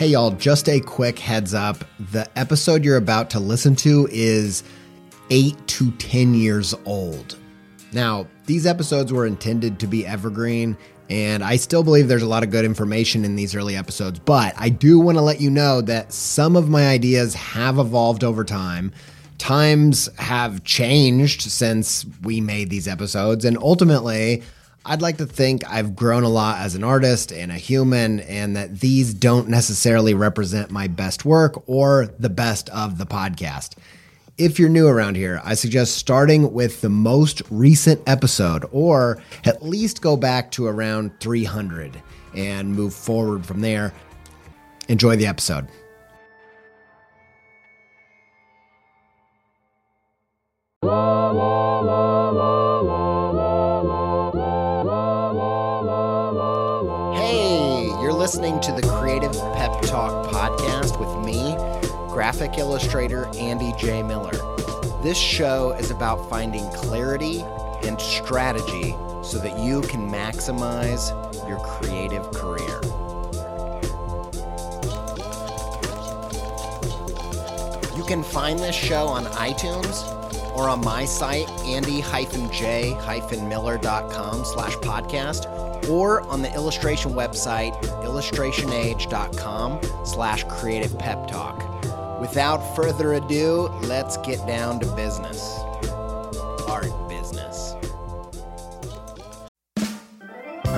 Hey, y'all, just a quick heads up. The episode you're about to listen to is eight to 10 years old. Now, these episodes were intended to be evergreen, and I still believe there's a lot of good information in these early episodes, but I do want to let you know that some of my ideas have evolved over time. Times have changed since we made these episodes, and ultimately, I'd like to think I've grown a lot as an artist and a human, and that these don't necessarily represent my best work or the best of the podcast. If you're new around here, I suggest starting with the most recent episode, or at least go back to around 300 and move forward from there. Enjoy the episode. Listening to the Creative Pep Talk podcast with me, graphic illustrator Andy J. Miller. This show is about finding clarity and strategy so that you can maximize your creative career. You can find this show on iTunes or on my site, andy-j-miller.com slash podcast, or on the illustration website, illustrationage.com slash creative pep talk. Without further ado, let's get down to business.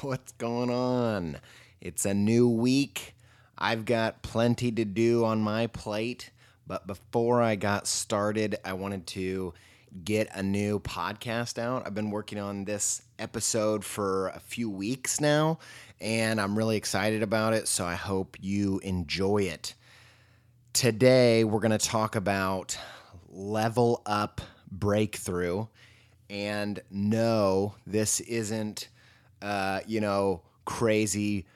what's going on? It's a new week. I've got plenty to do on my plate, but before I got started, I wanted to get a new podcast out. I've been working on this episode for a few weeks now, and I'm really excited about it, so I hope you enjoy it. Today, we're going to talk about level up breakthrough. And no, this isn't, uh, you know, crazy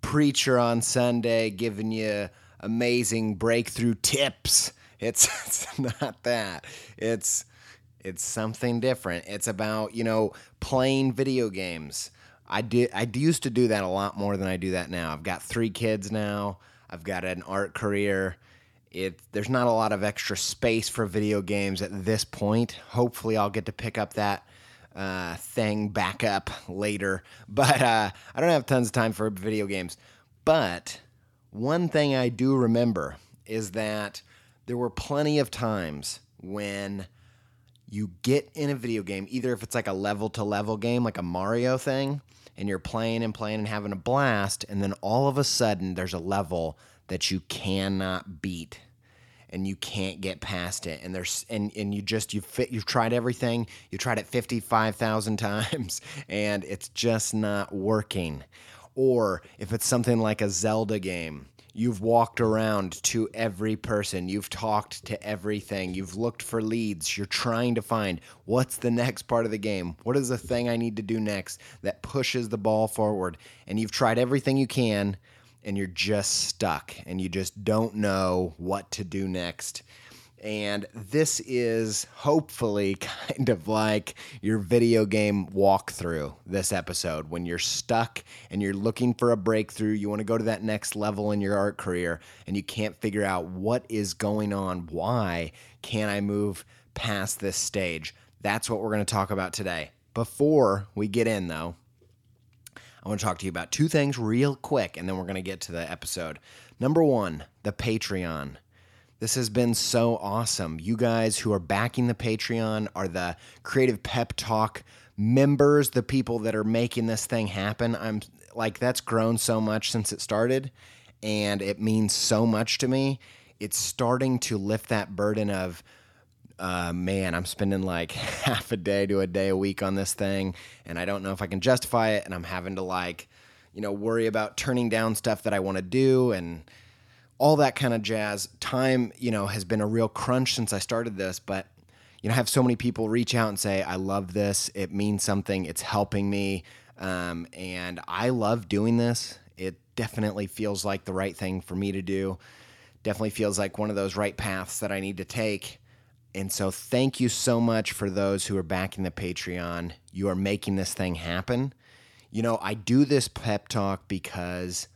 preacher on Sunday giving you amazing breakthrough tips. It's, it's not that. It's it's something different. It's about you know playing video games. I did I used to do that a lot more than I do that now. I've got three kids now. I've got an art career. It there's not a lot of extra space for video games at this point. Hopefully, I'll get to pick up that uh, thing back up later. But uh, I don't have tons of time for video games. But one thing I do remember is that there were plenty of times when you get in a video game, either if it's like a level to level game, like a Mario thing, and you're playing and playing and having a blast, and then all of a sudden there's a level that you cannot beat and you can't get past it and there's and and you just you fit you've tried everything you tried it 55,000 times and it's just not working or if it's something like a Zelda game You've walked around to every person. You've talked to everything. You've looked for leads. You're trying to find what's the next part of the game. What is the thing I need to do next that pushes the ball forward? And you've tried everything you can, and you're just stuck and you just don't know what to do next. And this is hopefully kind of like your video game walkthrough this episode when you're stuck and you're looking for a breakthrough. You want to go to that next level in your art career and you can't figure out what is going on. Why can't I move past this stage? That's what we're going to talk about today. Before we get in, though, I want to talk to you about two things real quick, and then we're going to get to the episode. Number one, the Patreon. This has been so awesome. You guys who are backing the Patreon are the Creative Pep Talk members, the people that are making this thing happen. I'm like, that's grown so much since it started, and it means so much to me. It's starting to lift that burden of, uh, man, I'm spending like half a day to a day a week on this thing, and I don't know if I can justify it, and I'm having to like, you know, worry about turning down stuff that I want to do and all that kind of jazz. Time, you know, has been a real crunch since I started this, but you know, I have so many people reach out and say, "I love this. It means something. It's helping me." Um, and I love doing this. It definitely feels like the right thing for me to do. Definitely feels like one of those right paths that I need to take. And so, thank you so much for those who are backing the Patreon. You are making this thing happen. You know, I do this pep talk because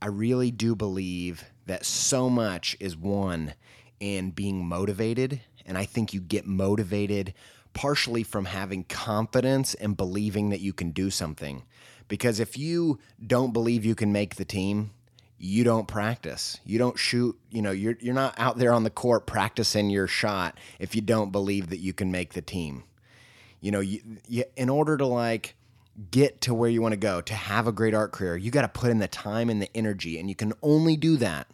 I really do believe that so much is won in being motivated. And I think you get motivated partially from having confidence and believing that you can do something. Because if you don't believe you can make the team, you don't practice. You don't shoot, you know, you're you're not out there on the court practicing your shot if you don't believe that you can make the team. You know, you, you in order to like get to where you want to go, to have a great art career, you got to put in the time and the energy and you can only do that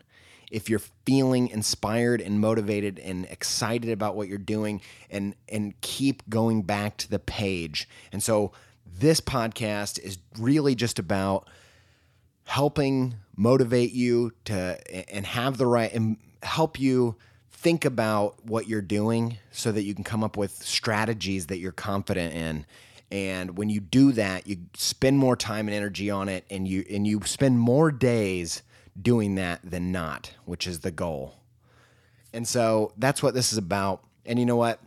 if you're feeling inspired and motivated and excited about what you're doing and and keep going back to the page. And so this podcast is really just about helping motivate you to and have the right and help you think about what you're doing so that you can come up with strategies that you're confident in. And when you do that you spend more time and energy on it and you and you spend more days doing that than not which is the goal. And so that's what this is about. And you know what?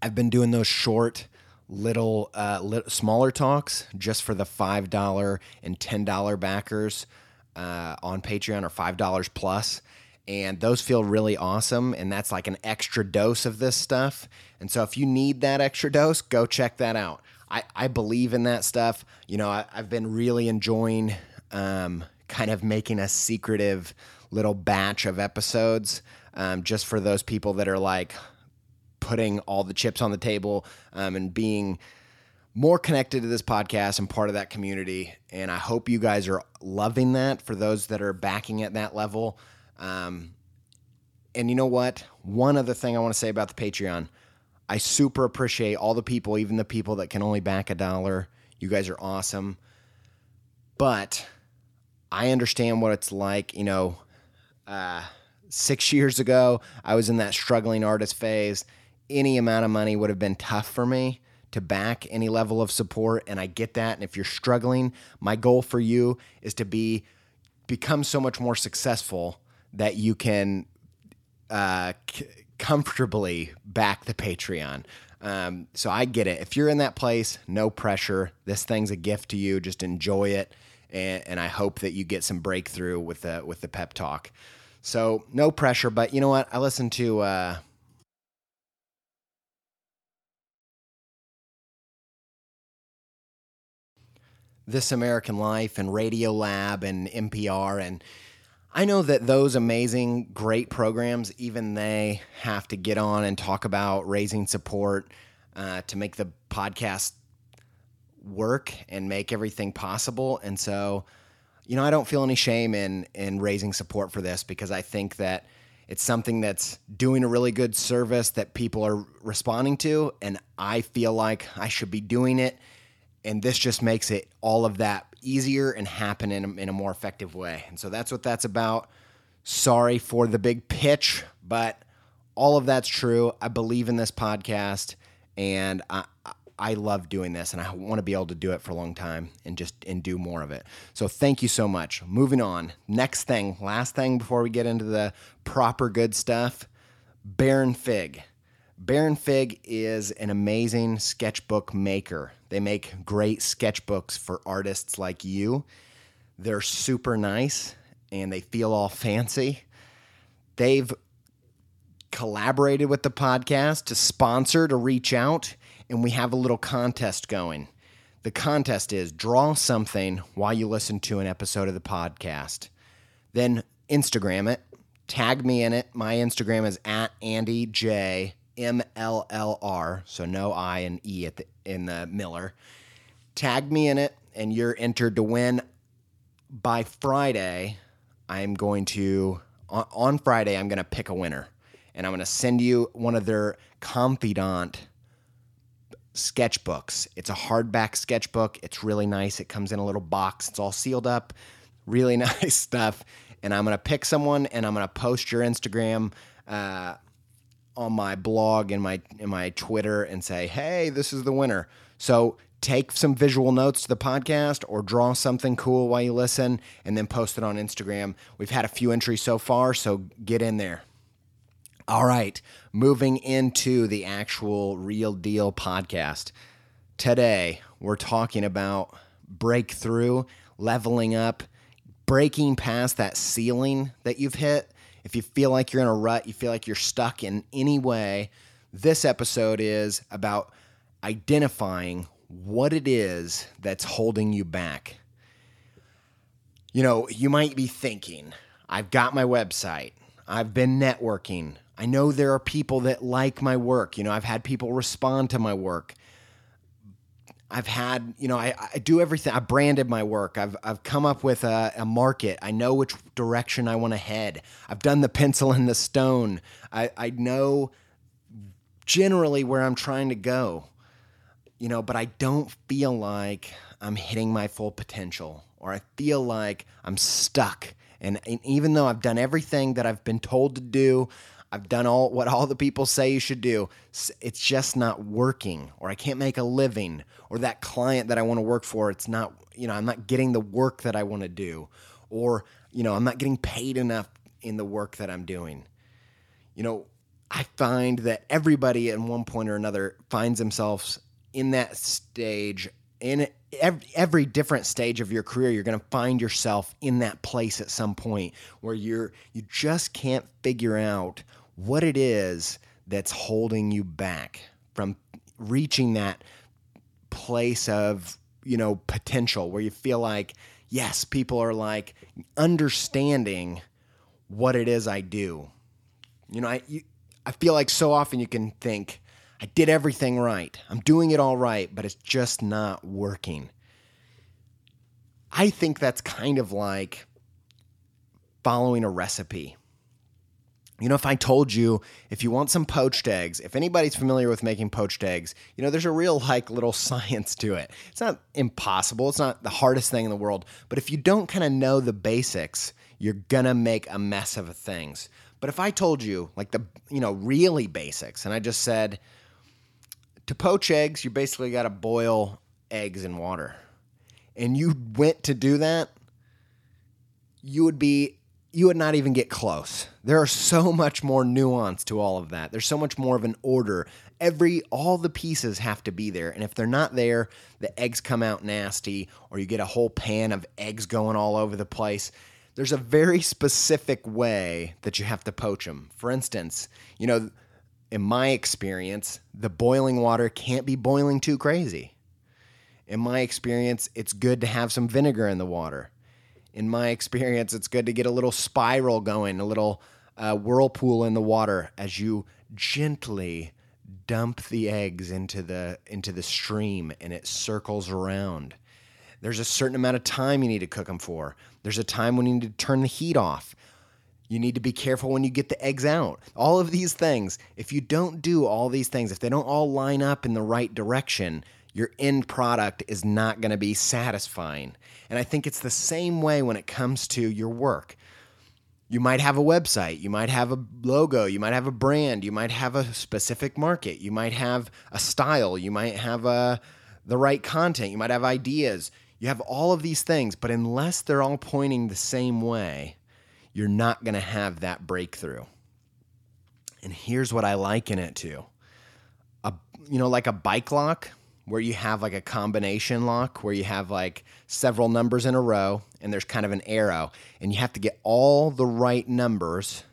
I've been doing those short little uh, li- smaller talks just for the $5 and $10 backers uh, on Patreon or $5. And those feel really awesome. And that's like an extra dose of this stuff. And so if you need that extra dose, go check that out. I, I believe in that stuff. You know, I, have been really enjoying um, kind of making a secretive little batch of episodes um, just for those people that are like putting all the chips on the table um, and being more connected to this podcast and part of that community. And I hope you guys are loving that for those that are backing at that level. Um, and you know what? One other thing I want to say about the Patreon I super appreciate all the people, even the people that can only back a dollar. You guys are awesome. But I understand what it's like, you know. Uh, six years ago, I was in that struggling artist phase. Any amount of money would have been tough for me to back any level of support and I get that and if you're struggling my goal for you is to be become so much more successful that you can uh, c- comfortably back the Patreon. Um, so I get it. If you're in that place, no pressure. This thing's a gift to you. Just enjoy it, and, and I hope that you get some breakthrough with the with the pep talk. So no pressure. But you know what? I listened to uh, This American Life and Radio Lab and NPR. And I know that those amazing, great programs, even they have to get on and talk about raising support uh, to make the podcast work and make everything possible. And so, you know, I don't feel any shame in in raising support for this because I think that it's something that's doing a really good service that people are responding to, and I feel like I should be doing it. And this just makes it all of that easier and happen in a, in a more effective way. And so that's what that's about. Sorry for the big pitch, but all of that's true. I believe in this podcast, and I, I love doing this, and I want to be able to do it for a long time and just and do more of it. So thank you so much. Moving on. Next thing, last thing before we get into the proper good stuff. Baron Fig. Baron Fig is an amazing sketchbook maker. They make great sketchbooks for artists like you. They're super nice and they feel all fancy. They've collaborated with the podcast to sponsor, to reach out, and we have a little contest going. The contest is draw something while you listen to an episode of the podcast. Then Instagram it, tag me in it. My Instagram is at Andy J M L L R, so no I and E at the, in the Miller. Tag me in it, and you're entered to win. By Friday, I'm going to on, on Friday. I'm going to pick a winner, and I'm going to send you one of their confidant sketchbooks. It's a hardback sketchbook. It's really nice. It comes in a little box. It's all sealed up. Really nice stuff. And I'm going to pick someone and I'm going to post your Instagram uh, on my blog and my my Twitter and say, "Hey, this is the winner." So take some visual notes to the podcast or draw something cool while you listen and then post it on Instagram. We've had a few entries so far, so get in there. All right, moving into the actual real deal podcast. Today, we're talking about breakthrough, leveling up, breaking past that ceiling that you've hit. If you feel like you're in a rut, you feel like you're stuck in any way, this episode is about identifying what it is that's holding you back. You know, you might be thinking, I've got my website, I've been networking, I know there are people that like my work. You know, I've had people respond to my work. I've had, you know, I, I do everything. I branded my work. I've, I've come up with a, a market. I know which direction I want to head. I've done the pencil and the stone. I, I know generally where I'm trying to go, you know, but I don't feel like I'm hitting my full potential or I feel like I'm stuck. And, and even though I've done everything that I've been told to do, I've done all what all the people say you should do. It's just not working, or I can't make a living, or that client that I want to work for, it's not, you know, I'm not getting the work that I want to do, or, you know, I'm not getting paid enough in the work that I'm doing. You know, I find that everybody at one point or another finds themselves in that stage in every, every different stage of your career you're going to find yourself in that place at some point where you're you just can't figure out what it is that's holding you back from reaching that place of you know potential where you feel like yes people are like understanding what it is i do. You know i you, i feel like so often you can think i did everything right. I'm doing it all right but it's just not working. I think that's kind of like following a recipe you know, if I told you if you want some poached eggs, if anybody's familiar with making poached eggs, you know, there's a real like little science to it. It's not impossible, it's not the hardest thing in the world, but if you don't kind of know the basics, you're gonna make a mess of things. But if I told you like the, you know, really basics, and I just said to poach eggs, you basically got to boil eggs in water, and you went to do that, you would be you would not even get close. There are so much more nuance to all of that. There's so much more of an order. Every all the pieces have to be there, and if they're not there, the eggs come out nasty, or you get a whole pan of eggs going all over the place. There's a very specific way that you have to poach them. For instance, you know, in my experience, the boiling water can't be boiling too crazy. In my experience, it's good to have some vinegar in the water in my experience, it's good to get a little spiral going, a little uh, whirlpool in the water as you gently dump the eggs into the into the stream and it circles around. There's a certain amount of time you need to cook them for. There's a time when you need to turn the heat off. You need to be careful when you get the eggs out. All of these things, if you don't do all these things, if they don't all line up in the right direction, your end product is not going to be satisfying. And I think it's the same way when it comes to your work. You might have a website, you might have a logo, you might have a brand, you might have a specific market, you might have a style, you might have a, the right content, you might have ideas. You have all of these things, but unless they're all pointing the same way, you're not going to have that breakthrough. And here's what I liken it to. A you know like a bike lock where you have like a combination lock where you have like several numbers in a row and there's kind of an arrow and you have to get all the right numbers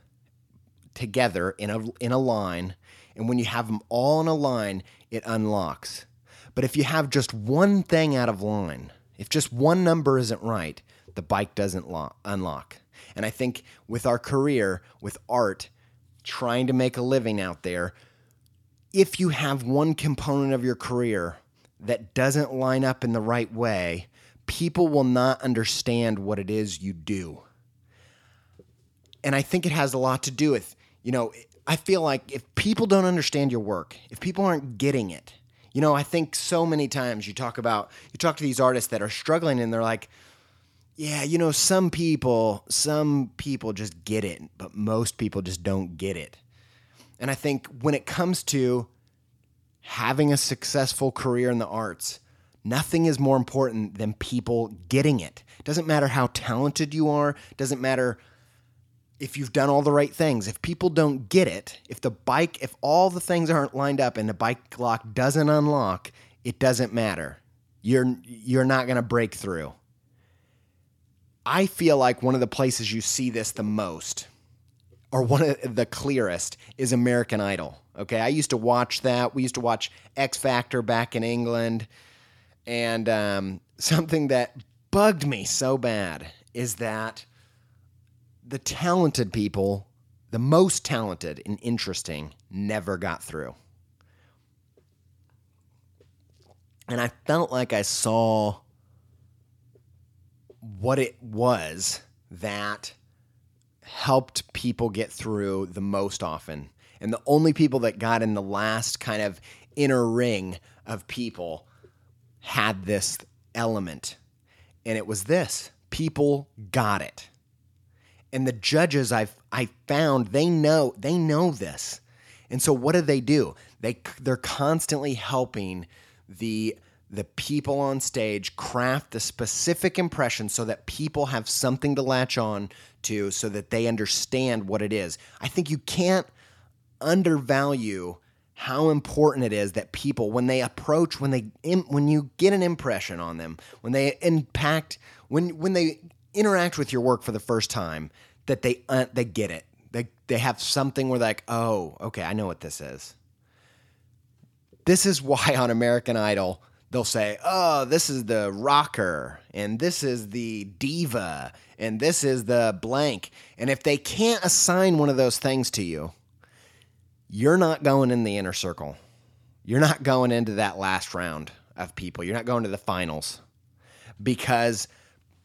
together in a in a line and when you have them all in a line it unlocks. But if you have just one thing out of line, if just one number isn't right, the bike doesn't lock, unlock. And I think with our career, with art, trying to make a living out there, if you have one component of your career that doesn't line up in the right way, people will not understand what it is you do. And I think it has a lot to do with, you know, I feel like if people don't understand your work, if people aren't getting it, you know, I think so many times you talk about, you talk to these artists that are struggling and they're like, yeah, you know, some people, some people just get it, but most people just don't get it. And I think when it comes to having a successful career in the arts, nothing is more important than people getting it. Doesn't matter how talented you are, doesn't matter if you've done all the right things. If people don't get it, if the bike, if all the things aren't lined up and the bike lock doesn't unlock, it doesn't matter. You're you're not going to break through. I feel like one of the places you see this the most or one of the clearest is American Idol. Okay, I used to watch that. We used to watch X Factor back in England, and um, something that bugged me so bad is that the talented people, the most talented and interesting, never got through. And I felt like I saw what it was that helped people get through the most often. And the only people that got in the last kind of inner ring of people had this element. And it was this people got it. And the judges I've I found they know they know this. And so what do they do? They they're constantly helping the the people on stage craft the specific impression so that people have something to latch on to so that they understand what it is. I think you can't undervalue how important it is that people when they approach when they when you get an impression on them, when they impact when when they interact with your work for the first time that they uh, they get it. They they have something where they're like, "Oh, okay, I know what this is." This is why on American Idol they'll say, oh, this is the rocker, and this is the diva, and this is the blank. And if they can't assign one of those things to you, you're not going in the inner circle. You're not going into that last round of people. You're not going to the finals because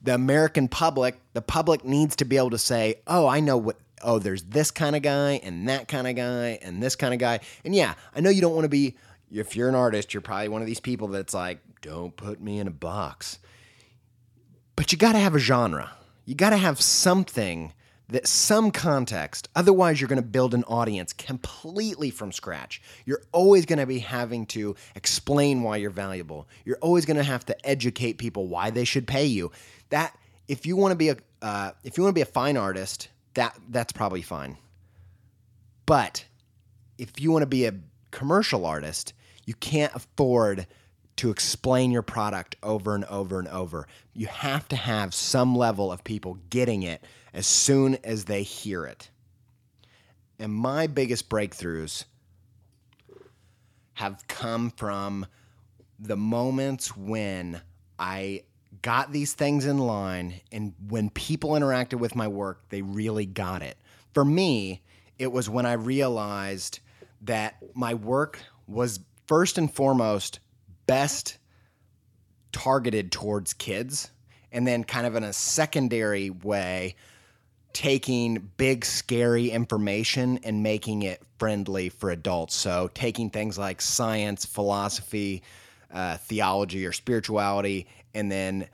the American public, the public needs to be able to say, oh, I know what, oh, there's this kind of guy and that kind of guy and this kind of guy. And yeah, I know you don't want to be if you're an artist, you're probably one of these people that's like, don't put me in a box. But you got to have a genre. You got to have something that some context. Otherwise, you're going to build an audience completely from scratch. You're always going to be having to explain why you're valuable. You're always going to have to educate people why they should pay you. That if you want to be a uh, if you want to be a fine artist, that that's probably fine. But if you want to be a commercial artist, you can't afford to explain your product over and over and over. You have to have some level of people getting it as soon as they hear it. And my biggest breakthroughs have come from the moments when I got these things in line, and when people interacted with my work, they really got it. For me, it was when I realized that my work was first and foremost best targeted towards kids, and then kind of in a secondary way, taking big, scary information and making it friendly for adults. So, taking things like science, philosophy, uh, theology, or spirituality, and then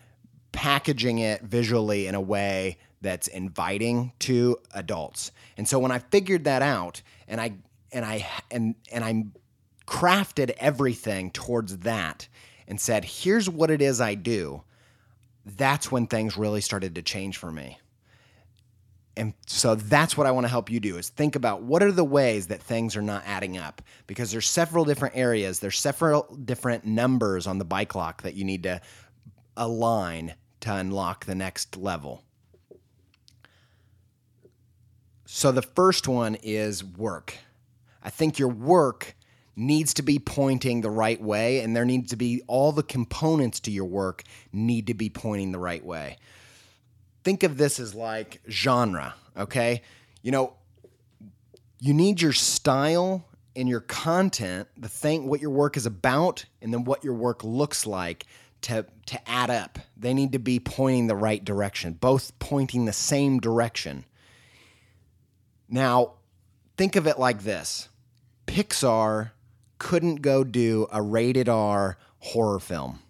packaging it visually in a way that's inviting to adults. And so when I figured that out and I and I and and I crafted everything towards that and said, "Here's what it is I do." That's when things really started to change for me. And so that's what I want to help you do is think about what are the ways that things are not adding up because there's several different areas, there's several different numbers on the bike lock that you need to align to unlock the next level. So the first one is work. I think your work needs to be pointing the right way and there needs to be all the components to your work need to be pointing the right way think of this as like genre, okay? You know, you need your style and your content, the thing what your work is about and then what your work looks like to to add up. They need to be pointing the right direction, both pointing the same direction. Now, think of it like this. Pixar couldn't go do a rated R horror film.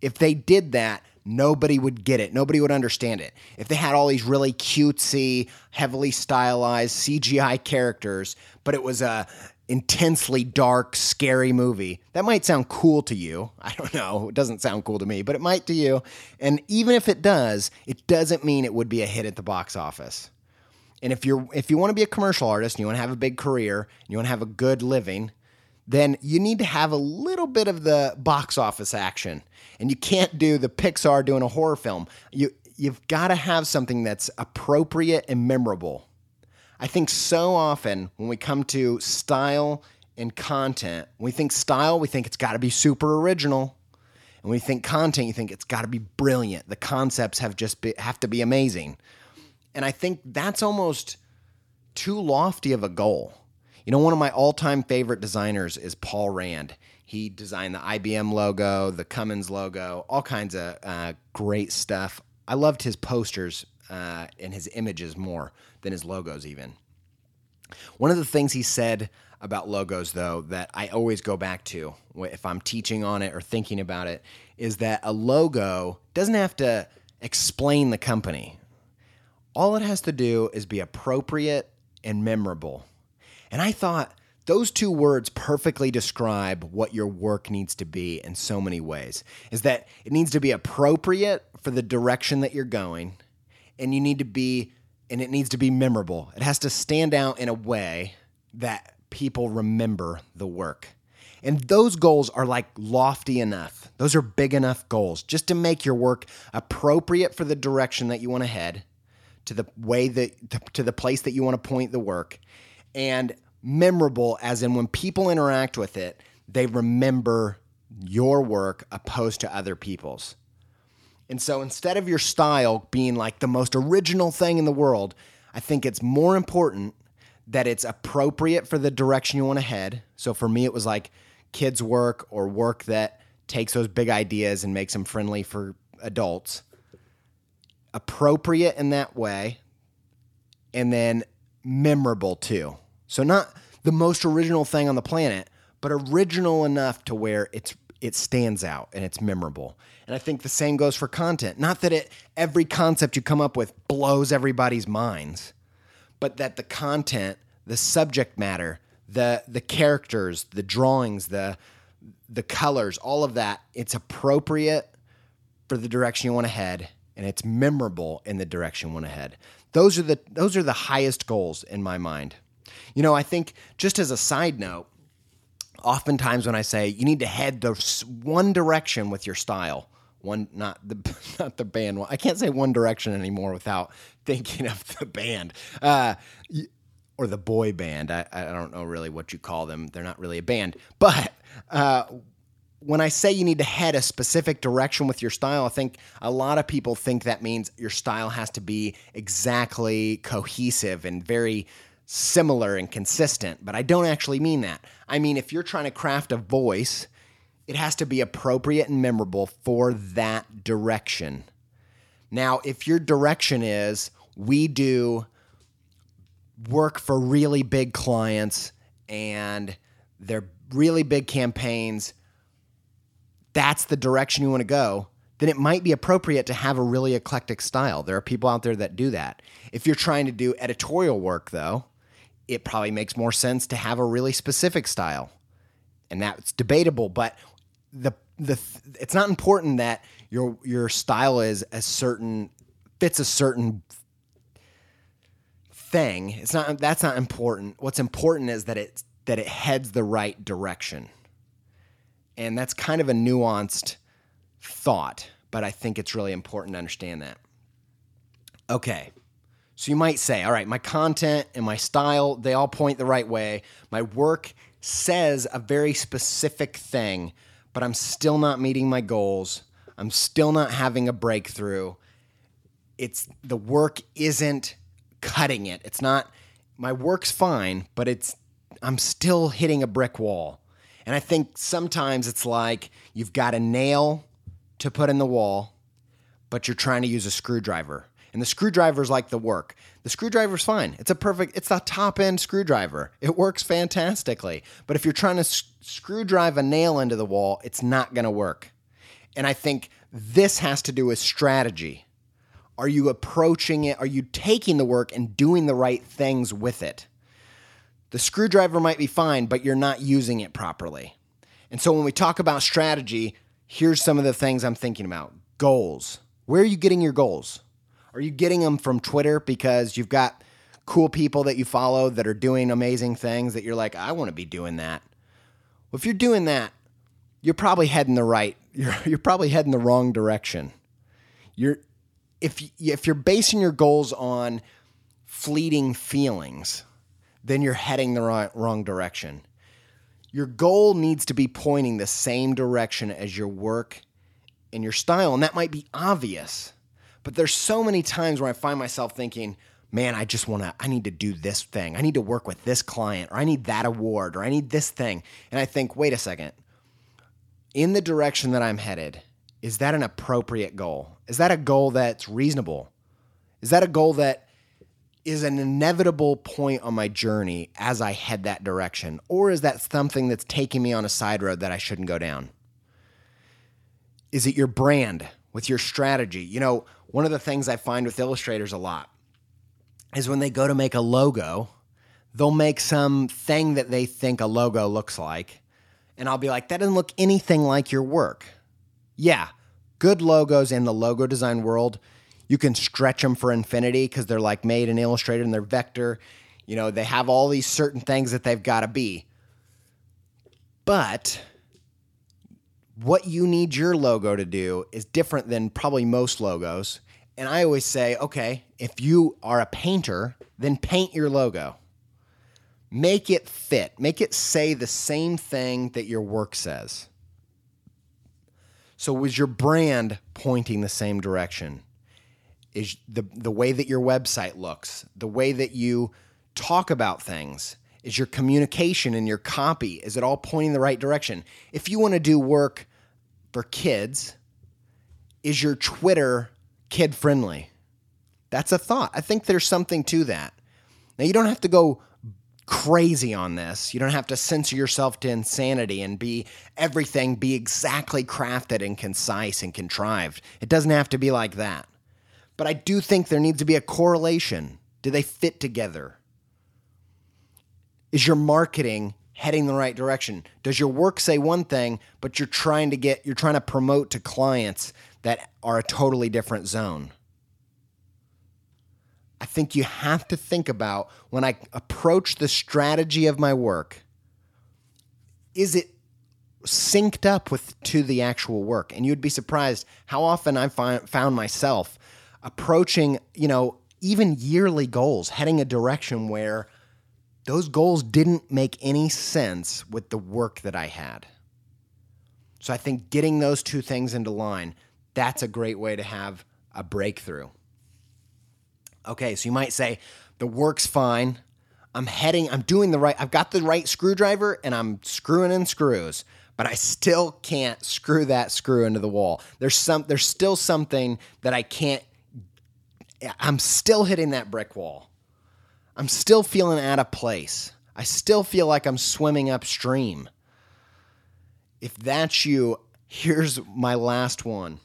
If they did that, nobody would get it. Nobody would understand it. If they had all these really cutesy, heavily stylized CGI characters, but it was a intensely dark, scary movie. That might sound cool to you. I don't know. It doesn't sound cool to me, but it might to you. And even if it does, it doesn't mean it would be a hit at the box office. And if you're if you want to be a commercial artist and you want to have a big career, and you want to have a good living, then you need to have a little bit of the box office action. And you can't do the Pixar doing a horror film. You you've got to have something that's appropriate and memorable. I think so often when we come to style and content, when we think style, we think it's got to be super original. And when we think content, you think it's got to be brilliant. The concepts have just be, have to be amazing. And I think that's almost too lofty of a goal. You know, one of my all time favorite designers is Paul Rand. He designed the IBM logo, the Cummins logo, all kinds of uh, great stuff. I loved his posters uh, and his images more than his logos, even. One of the things he said about logos, though, that I always go back to if I'm teaching on it or thinking about it, is that a logo doesn't have to explain the company. All it has to do is be appropriate and memorable. And I thought those two words perfectly describe what your work needs to be in so many ways. Is that it needs to be appropriate for the direction that you're going, and you need to be and it needs to be memorable. It has to stand out in a way that people remember the work. And those goals are like lofty enough. Those are big enough goals just to make your work appropriate for the direction that you want to head, to the way that to the place that you want to point the work, and memorable as in when people interact with it, they remember your work opposed to other people's. And so instead of your style being like the most original thing in the world, I think it's more important that it's appropriate for the direction you want to head. So for me, it was like kids' work or work that takes those big ideas and makes them friendly for adults. Appropriate in that way, and then memorable too. So not the most original thing on the planet, but original enough to where it's it stands out and it's memorable. And I think the same goes for content. Not that it every concept you come up with blows everybody's minds, but that the content, the subject matter, the the characters, the drawings, the the colors, all of that, it's appropriate for the direction you want to head and it's memorable in the direction you want to head. Those are the those are the highest goals in my mind. You know, I think just as a side note, oftentimes when I say you need to head the one direction with your style, one not the not the band. I can't say One Direction anymore without thinking of the band. Uh, or the boy band. I, I don't know really what you call them. They're not really a band. But uh, when I say you need to head a specific direction with your style, I think a lot of people think that means your style has to be exactly cohesive and very similar and consistent, but I don't actually mean that. I mean, if you're trying to craft a voice, it has to be appropriate and memorable for that direction. Now, if your direction is we do work for really big clients and they're really big campaigns, that's the direction you want to go, then it might be appropriate to have a really eclectic style. There are people out there that do that. If you're trying to do editorial work, though, it probably makes more sense to have a really specific style. And that's debatable, but the the it's not important that your your style is a certain fits a certain thing. It's not that's not important. What's important is that it that it heads the right direction. And that's kind of a nuanced thought, but I think it's really important to understand that. Okay. So you might say, all right, my content and my style, they all point the right way. My work says a very specific thing, but I'm still not meeting my goals. I'm still not having a breakthrough. It's the work isn't cutting it. It's not my work's fine, but it's I'm still hitting a brick wall. And I think sometimes it's like you've got a nail to put in the wall, but you're trying to use a screwdriver. And the screwdriver's like the work. The screwdriver's fine. It's a perfect, it's the top end screwdriver. It works fantastically. But if you're trying to s- screw drive a nail into the wall, it's not going to work. And I think this has to do with strategy. Are you approaching it? Are you taking the work and doing the right things with it? The screwdriver might be fine, but you're not using it properly. And so when we talk about strategy, here's some of the things I'm thinking about goals. Where are you getting your goals? Are you getting them from Twitter because you've got cool people that you follow that are doing amazing things that you're like, I want to be doing that? Well, if you're doing that, you're probably heading the right, you're, you're probably heading the wrong direction. You're, if, if you're basing your goals on fleeting feelings, then you're heading the wrong, wrong direction. Your goal needs to be pointing the same direction as your work and your style, and that might be obvious. But there's so many times where I find myself thinking, man, I just want to, I need to do this thing. I need to work with this client, or I need that award, or I need this thing. And I think, wait a second. In the direction that I'm headed, is that an appropriate goal? Is that a goal that's reasonable? Is that a goal that is an inevitable point on my journey as I head that direction? Or is that something that's taking me on a side road that I shouldn't go down? Is it your brand with your strategy? You know, one of the things I find with illustrators a lot is when they go to make a logo, they'll make some thing that they think a logo looks like. And I'll be like, that doesn't look anything like your work. Yeah, good logos in the logo design world, you can stretch them for infinity because they're like made and illustrated and they're vector. You know, they have all these certain things that they've got to be. But what you need your logo to do is different than probably most logos. And I always say, okay, if you are a painter, then paint your logo. Make it fit, make it say the same thing that your work says. So, was your brand pointing the same direction? Is the, the way that your website looks, the way that you talk about things, is your communication and your copy, is it all pointing the right direction? If you want to do work for kids, is your Twitter kid friendly? That's a thought. I think there's something to that. Now, you don't have to go crazy on this. You don't have to censor yourself to insanity and be everything be exactly crafted and concise and contrived. It doesn't have to be like that. But I do think there needs to be a correlation. Do they fit together? Is your marketing heading the right direction? Does your work say one thing, but you're trying to get you're trying to promote to clients that are a totally different zone? I think you have to think about when I approach the strategy of my work, is it synced up with to the actual work? And you'd be surprised how often I find, found myself approaching, you know, even yearly goals, heading a direction where those goals didn't make any sense with the work that I had. So I think getting those two things into line, that's a great way to have a breakthrough. Okay, so you might say, the work's fine. I'm heading, I'm doing the right, I've got the right screwdriver and I'm screwing in screws, but I still can't screw that screw into the wall. There's some there's still something that I can't I'm still hitting that brick wall. I'm still feeling out of place. I still feel like I'm swimming upstream. If that's you, here's my last one.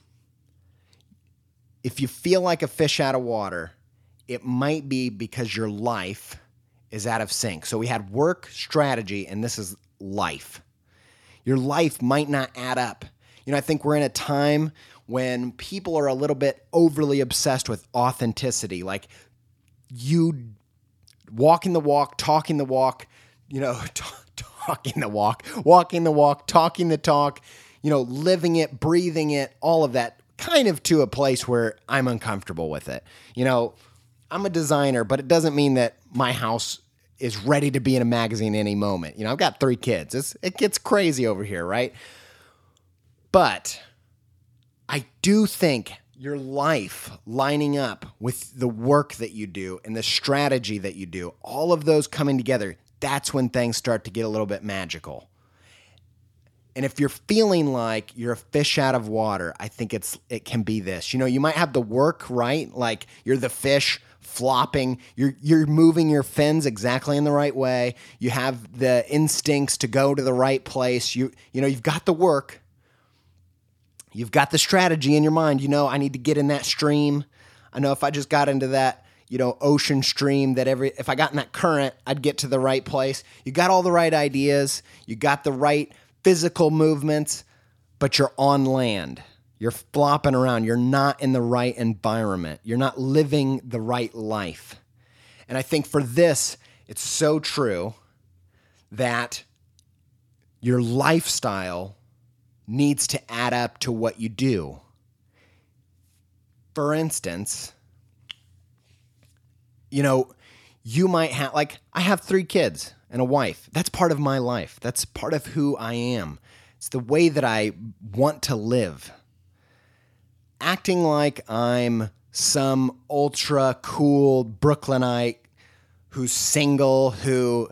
If you feel like a fish out of water, it might be because your life is out of sync. So we had work, strategy, and this is life. Your life might not add up. You know, I think we're in a time when people are a little bit overly obsessed with authenticity. Like you walking the walk, talking the walk, you know, t- talking the walk, walking the walk, talking the talk, you know, living it, breathing it, all of that kind of to a place where I'm uncomfortable with it. You know, I'm a designer, but it doesn't mean that my house is ready to be in a magazine any moment. You know, I've got three kids. It's, it gets crazy over here, right? But I do think your life lining up with the work that you do and the strategy that you do, all of those coming together, that's when things start to get a little bit magical. And if you're feeling like you're a fish out of water, I think it's it can be this. You know, you might have the work, right? Like you're the fish flopping. You're you're moving your fins exactly in the right way. You have the instincts to go to the right place. You you know you've got the work. You've got the strategy in your mind. You know I need to get in that stream. I know if I just got into that you know ocean stream that every if I got in that current I'd get to the right place. You got all the right ideas. You got the right physical movements, but you're on land you're flopping around. You're not in the right environment. You're not living the right life. And I think for this, it's so true that your lifestyle needs to add up to what you do. For instance, you know, you might have, like, I have three kids and a wife. That's part of my life. That's part of who I am. It's the way that I want to live acting like I'm some ultra cool Brooklynite who's single, who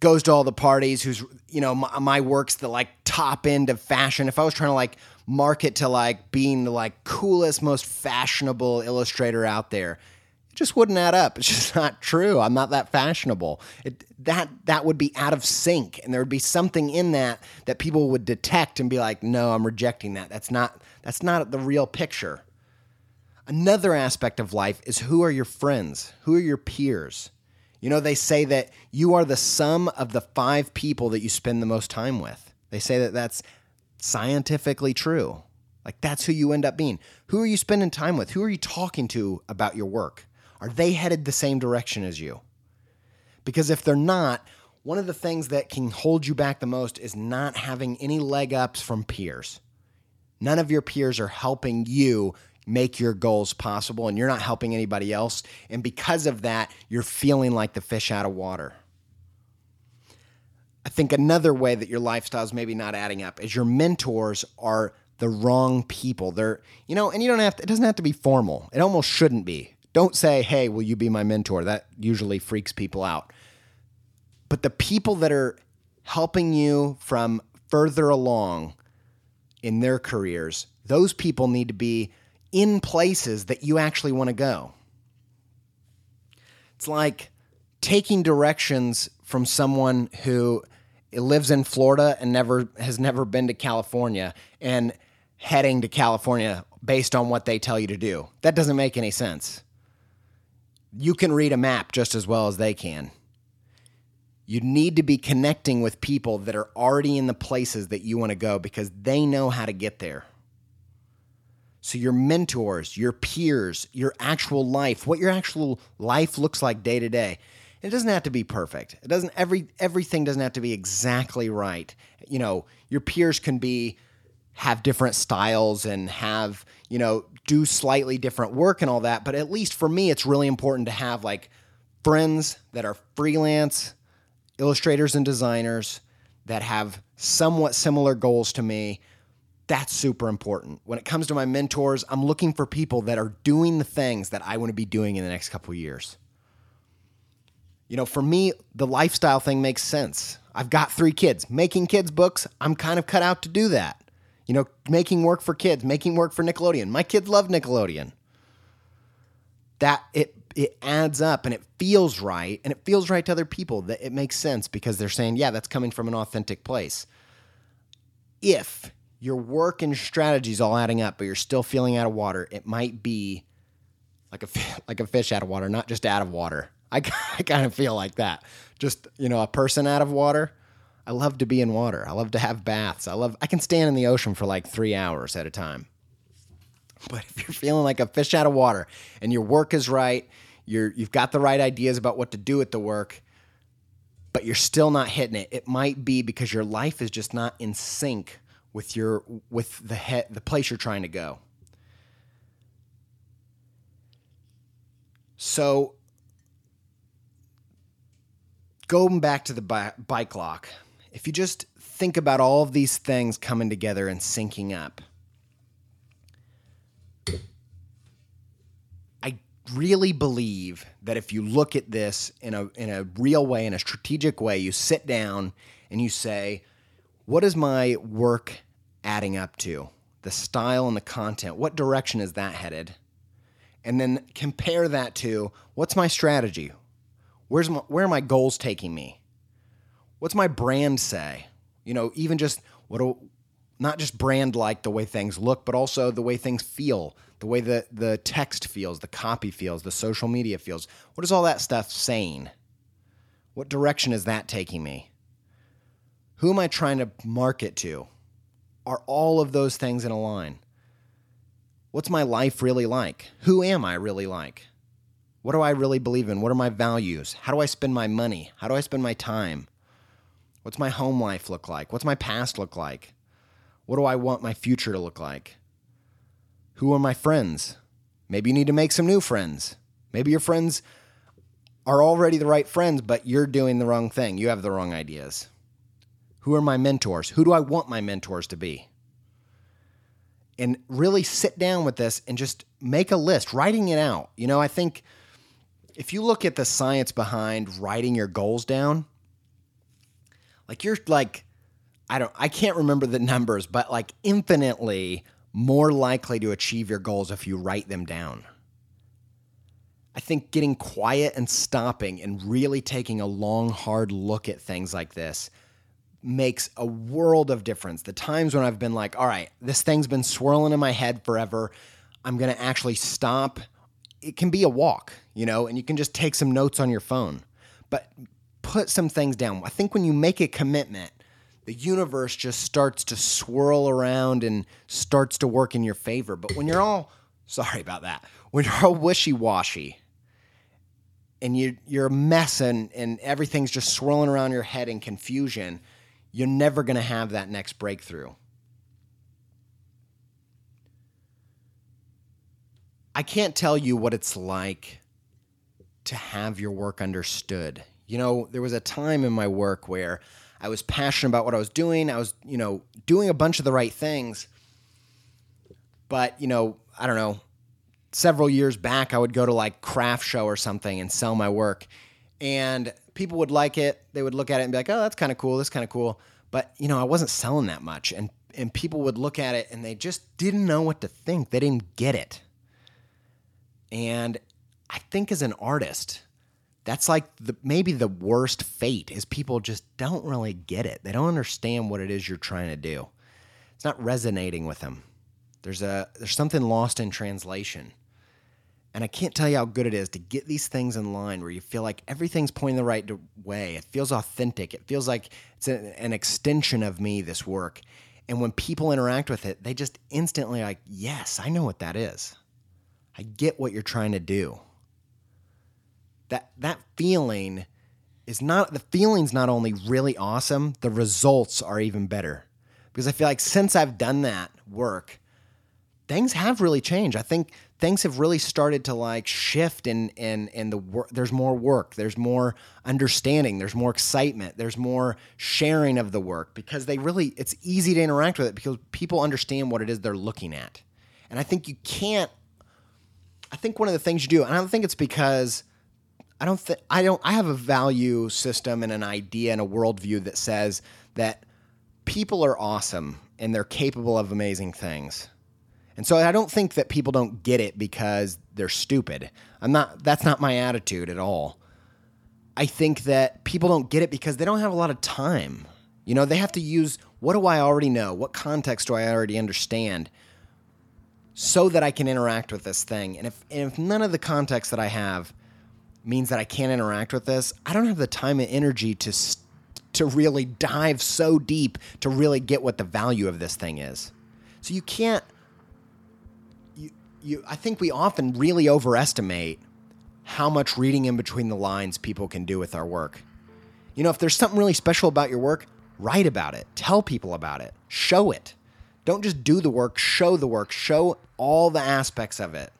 goes to all the parties, who's, you know, my, my, work's the like top end of fashion. If I was trying to like market to like being the like coolest, most fashionable illustrator out there, it just wouldn't add up. It's just not true. I'm not that fashionable. It, that that would be out of sync, and there would be something in that that people would detect and be like, "No, I'm rejecting that. That's not that's not the real picture." Another aspect of life is who are your friends? Who are your peers? You know, they say that you are the sum of the five people that you spend the most time with. They say that that's scientifically true. Like, that's who you end up being. Who are you spending time with? Who are you talking to about your work? Are they headed the same direction as you? Because if they're not, one of the things that can hold you back the most is not having any leg ups from peers. None of your peers are helping you make your goals possible, and you're not helping anybody else. And because of that, you're feeling like the fish out of water. I think another way that your lifestyle is maybe not adding up is your mentors are the wrong people. They're, you know, and you don't have to, it doesn't have to be formal. It almost shouldn't be. Don't say, hey, will you be my mentor? That usually freaks people out. But the people that are helping you from further along in their careers, those people need to be in places that you actually want to go. It's like taking directions from someone who lives in Florida and never has never been to California and heading to California based on what they tell you to do. That doesn't make any sense you can read a map just as well as they can. You need to be connecting with people that are already in the places that you want to go because they know how to get there. So, your mentors, your peers, your actual life, what your actual life looks like day to day, it doesn't have to be perfect. It doesn't every everything doesn't have to be exactly right. You know, your peers can be have different styles and have, you know, do slightly different work and all that. But at least for me, it's really important to have like friends that are freelance illustrators and designers that have somewhat similar goals to me, That's super important. When it comes to my mentors, I'm looking for people that are doing the things that I want to be doing in the next couple years. You know, for me, the lifestyle thing makes sense. I've got three kids. Making kids' books, I'm kind of cut out to do that. You know, making work for kids, making work for Nickelodeon. My kids love Nickelodeon. That it it adds up and it feels right and it feels right to other people that it makes sense because they're saying, yeah, that's coming from an authentic place. If your work and strategy is all adding up, but you're still feeling out of water, it might be like a like a fish out of water, not just out of water. I, I kind of feel like that. Just you know, a person out of water. I love to be in water. I love to have baths. I love. I can stand in the ocean for like three hours at a time. But if you're feeling like a fish out of water and your work is right, you're you've got the right ideas about what to do at the work, but you're still not hitting it. It might be because your life is just not in sync with your with the head the place you're trying to go. So going back to the bi- bike lock, if you just think about all of these things coming together and syncing up, I really believe that if you look at this in a in a real way, in a strategic way, you sit down and you say, what is my work adding up to? The style and the content. What direction is that headed? And then compare that to what's my strategy? Where's my, where are my goals taking me? What's my brand say? You know, even just what do, not just brand like the way things look, but also the way things feel, the way the the text feels, the copy feels, the social media feels. What is all that stuff saying? What direction is that taking me? Who am I trying to market to? Are all of those things in a line? What's my life really like? Who am I really like? What do I really believe in? What are my values? How do I spend my money? How do I spend my time? What's my home life look like? What's my past look like? What do I want my future to look like? Who are my friends? Maybe you need to make some new friends. Maybe your friends are already the right friends, but you're doing the wrong thing. You have the wrong ideas. Who are my mentors? Who do I want my mentors to be? And really sit down with this and just make a list, writing it out. You know, I think if you look at the science behind writing your goals down, like you're like, I don't, I can't remember the numbers, but like infinitely more likely to achieve your goals if you write them down. I think getting quiet and stopping and really taking a long, hard look at things like this makes a world of difference. The times when I've been like, all right, this thing's been swirling in my head forever. I'm going to actually stop. It can be a walk, you know, and you can just take some notes on your phone, but put some things down. I think when you make a commitment, the universe just starts to swirl around and starts to work in your favor. But when you're all, sorry about that, when you're all wishy washy, and you, you're a mess and, and everything's just swirling around your head in confusion, you're never going to have that next breakthrough. I can't tell you what it's like to have your work understood. You know, there was a time in my work where I was passionate about what I was doing. I was, you know, doing a bunch of the right things. But, you know, I don't know, several years back, I would go to like craft show or something and sell my work. And people would like it. They would look at it and be like, "Oh, that's kind of cool. That's kind of cool." But you know, I wasn't selling that much, and and people would look at it and they just didn't know what to think. They didn't get it. And I think as an artist, that's like the maybe the worst fate is people just don't really get it. They don't understand what it is you're trying to do. It's not resonating with them. There's a there's something lost in translation. And I can't tell you how good it is to get these things in line where you feel like everything's pointing the right way. It feels authentic. It feels like it's an extension of me, this work. And when people interact with it, they just instantly like, yes, I know what that is. I get what you're trying to do. That that feeling is not the feeling's not only really awesome, the results are even better. Because I feel like since I've done that work, things have really changed. I think things have really started to like shift and and and the work there's more work, there's more understanding, there's more excitement, there's more sharing of the work because they really it's easy to interact with it because people understand what it is they're looking at. And I think you can't I think one of the things you do, and I don't think it's because I don't think I don't I have a value system and an idea and a worldview that says that people are awesome and they're capable of amazing things. And so I don't think that people don't get it because they're stupid. I'm not that's not my attitude at all. I think that people don't get it because they don't have a lot of time. You know, they have to use what do I already know? What context do I already understand? So that I can interact with this thing. And if and if none of the context that I have means that I can't interact with this, I don't have the time and energy to to really dive so deep to really get what the value of this thing is. So you can't you I think we often really overestimate how much reading in between the lines people can do with our work. You know, if there's something really special about your work, write about it, tell people about it, show it. Don't just do the work, show the work, show all the aspects of it.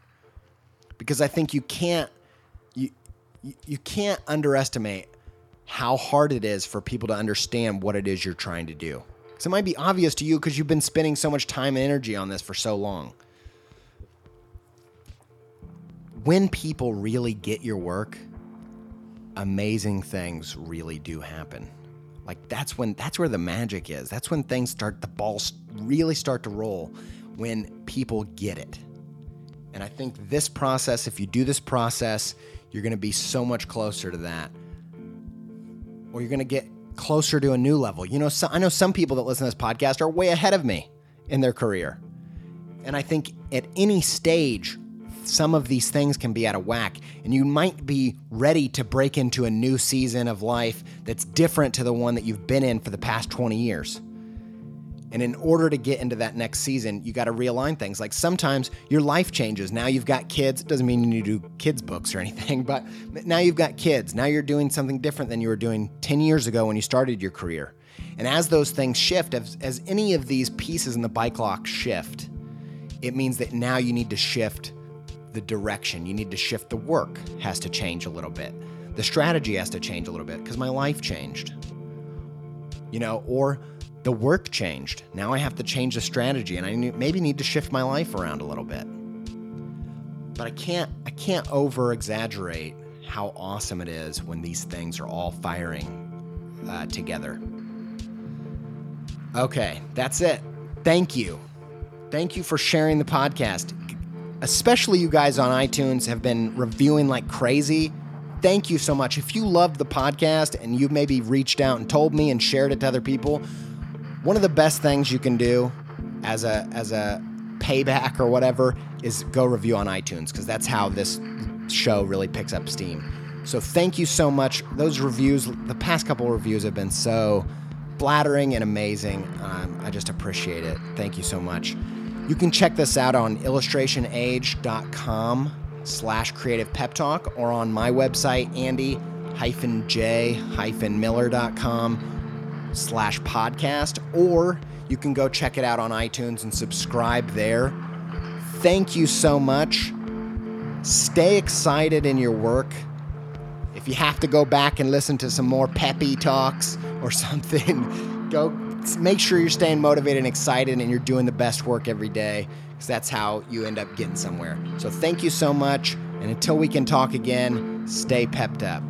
Because I think you can't you you can't underestimate how hard it is for people to understand what it is you're trying to do. Because it might be obvious to you because you've been spending so much time and energy on this for so long. When people really get your work, amazing things really do happen. Like that's when that's where the magic is. That's when things start the balls really start to roll when people get it. And I think this process, if you do this process, you're going to be so much closer to that. Or you're going to get closer to a new level. You know, so, I know some people that listen to this podcast are way ahead of me in their career. And I think at any stage, some of these things can be out of whack, and you might be ready to break into a new season of life that's different to the one that you've been in for the past 20 years. And in order to get into that next season, you got to realign things. Like sometimes your life changes. Now you've got kids. It doesn't mean you need to do kids' books or anything, but now you've got kids. Now you're doing something different than you were doing 10 years ago when you started your career. And as those things shift, as, as any of these pieces in the bike lock shift, it means that now you need to shift the direction. You need to shift the work, has to change a little bit. The strategy has to change a little bit because my life changed. You know, or the work changed. Now I have to change the strategy and I maybe need to shift my life around a little bit. But I can't I can't over exaggerate how awesome it is when these things are all firing uh, together. Okay, that's it. Thank you. Thank you for sharing the podcast. Especially you guys on iTunes have been reviewing like crazy. Thank you so much. If you loved the podcast and you maybe reached out and told me and shared it to other people, one of the best things you can do as a as a payback or whatever is go review on iTunes because that's how this show really picks up steam. So thank you so much. Those reviews, the past couple reviews have been so flattering and amazing. Um, I just appreciate it. Thank you so much. You can check this out on illustrationage.com slash creative pep talk or on my website, andy-j-miller.com slash podcast, or you can go check it out on iTunes and subscribe there. Thank you so much. Stay excited in your work. If you have to go back and listen to some more peppy talks or something, go make sure you're staying motivated and excited and you're doing the best work every day because that's how you end up getting somewhere. So thank you so much. And until we can talk again, stay pepped up.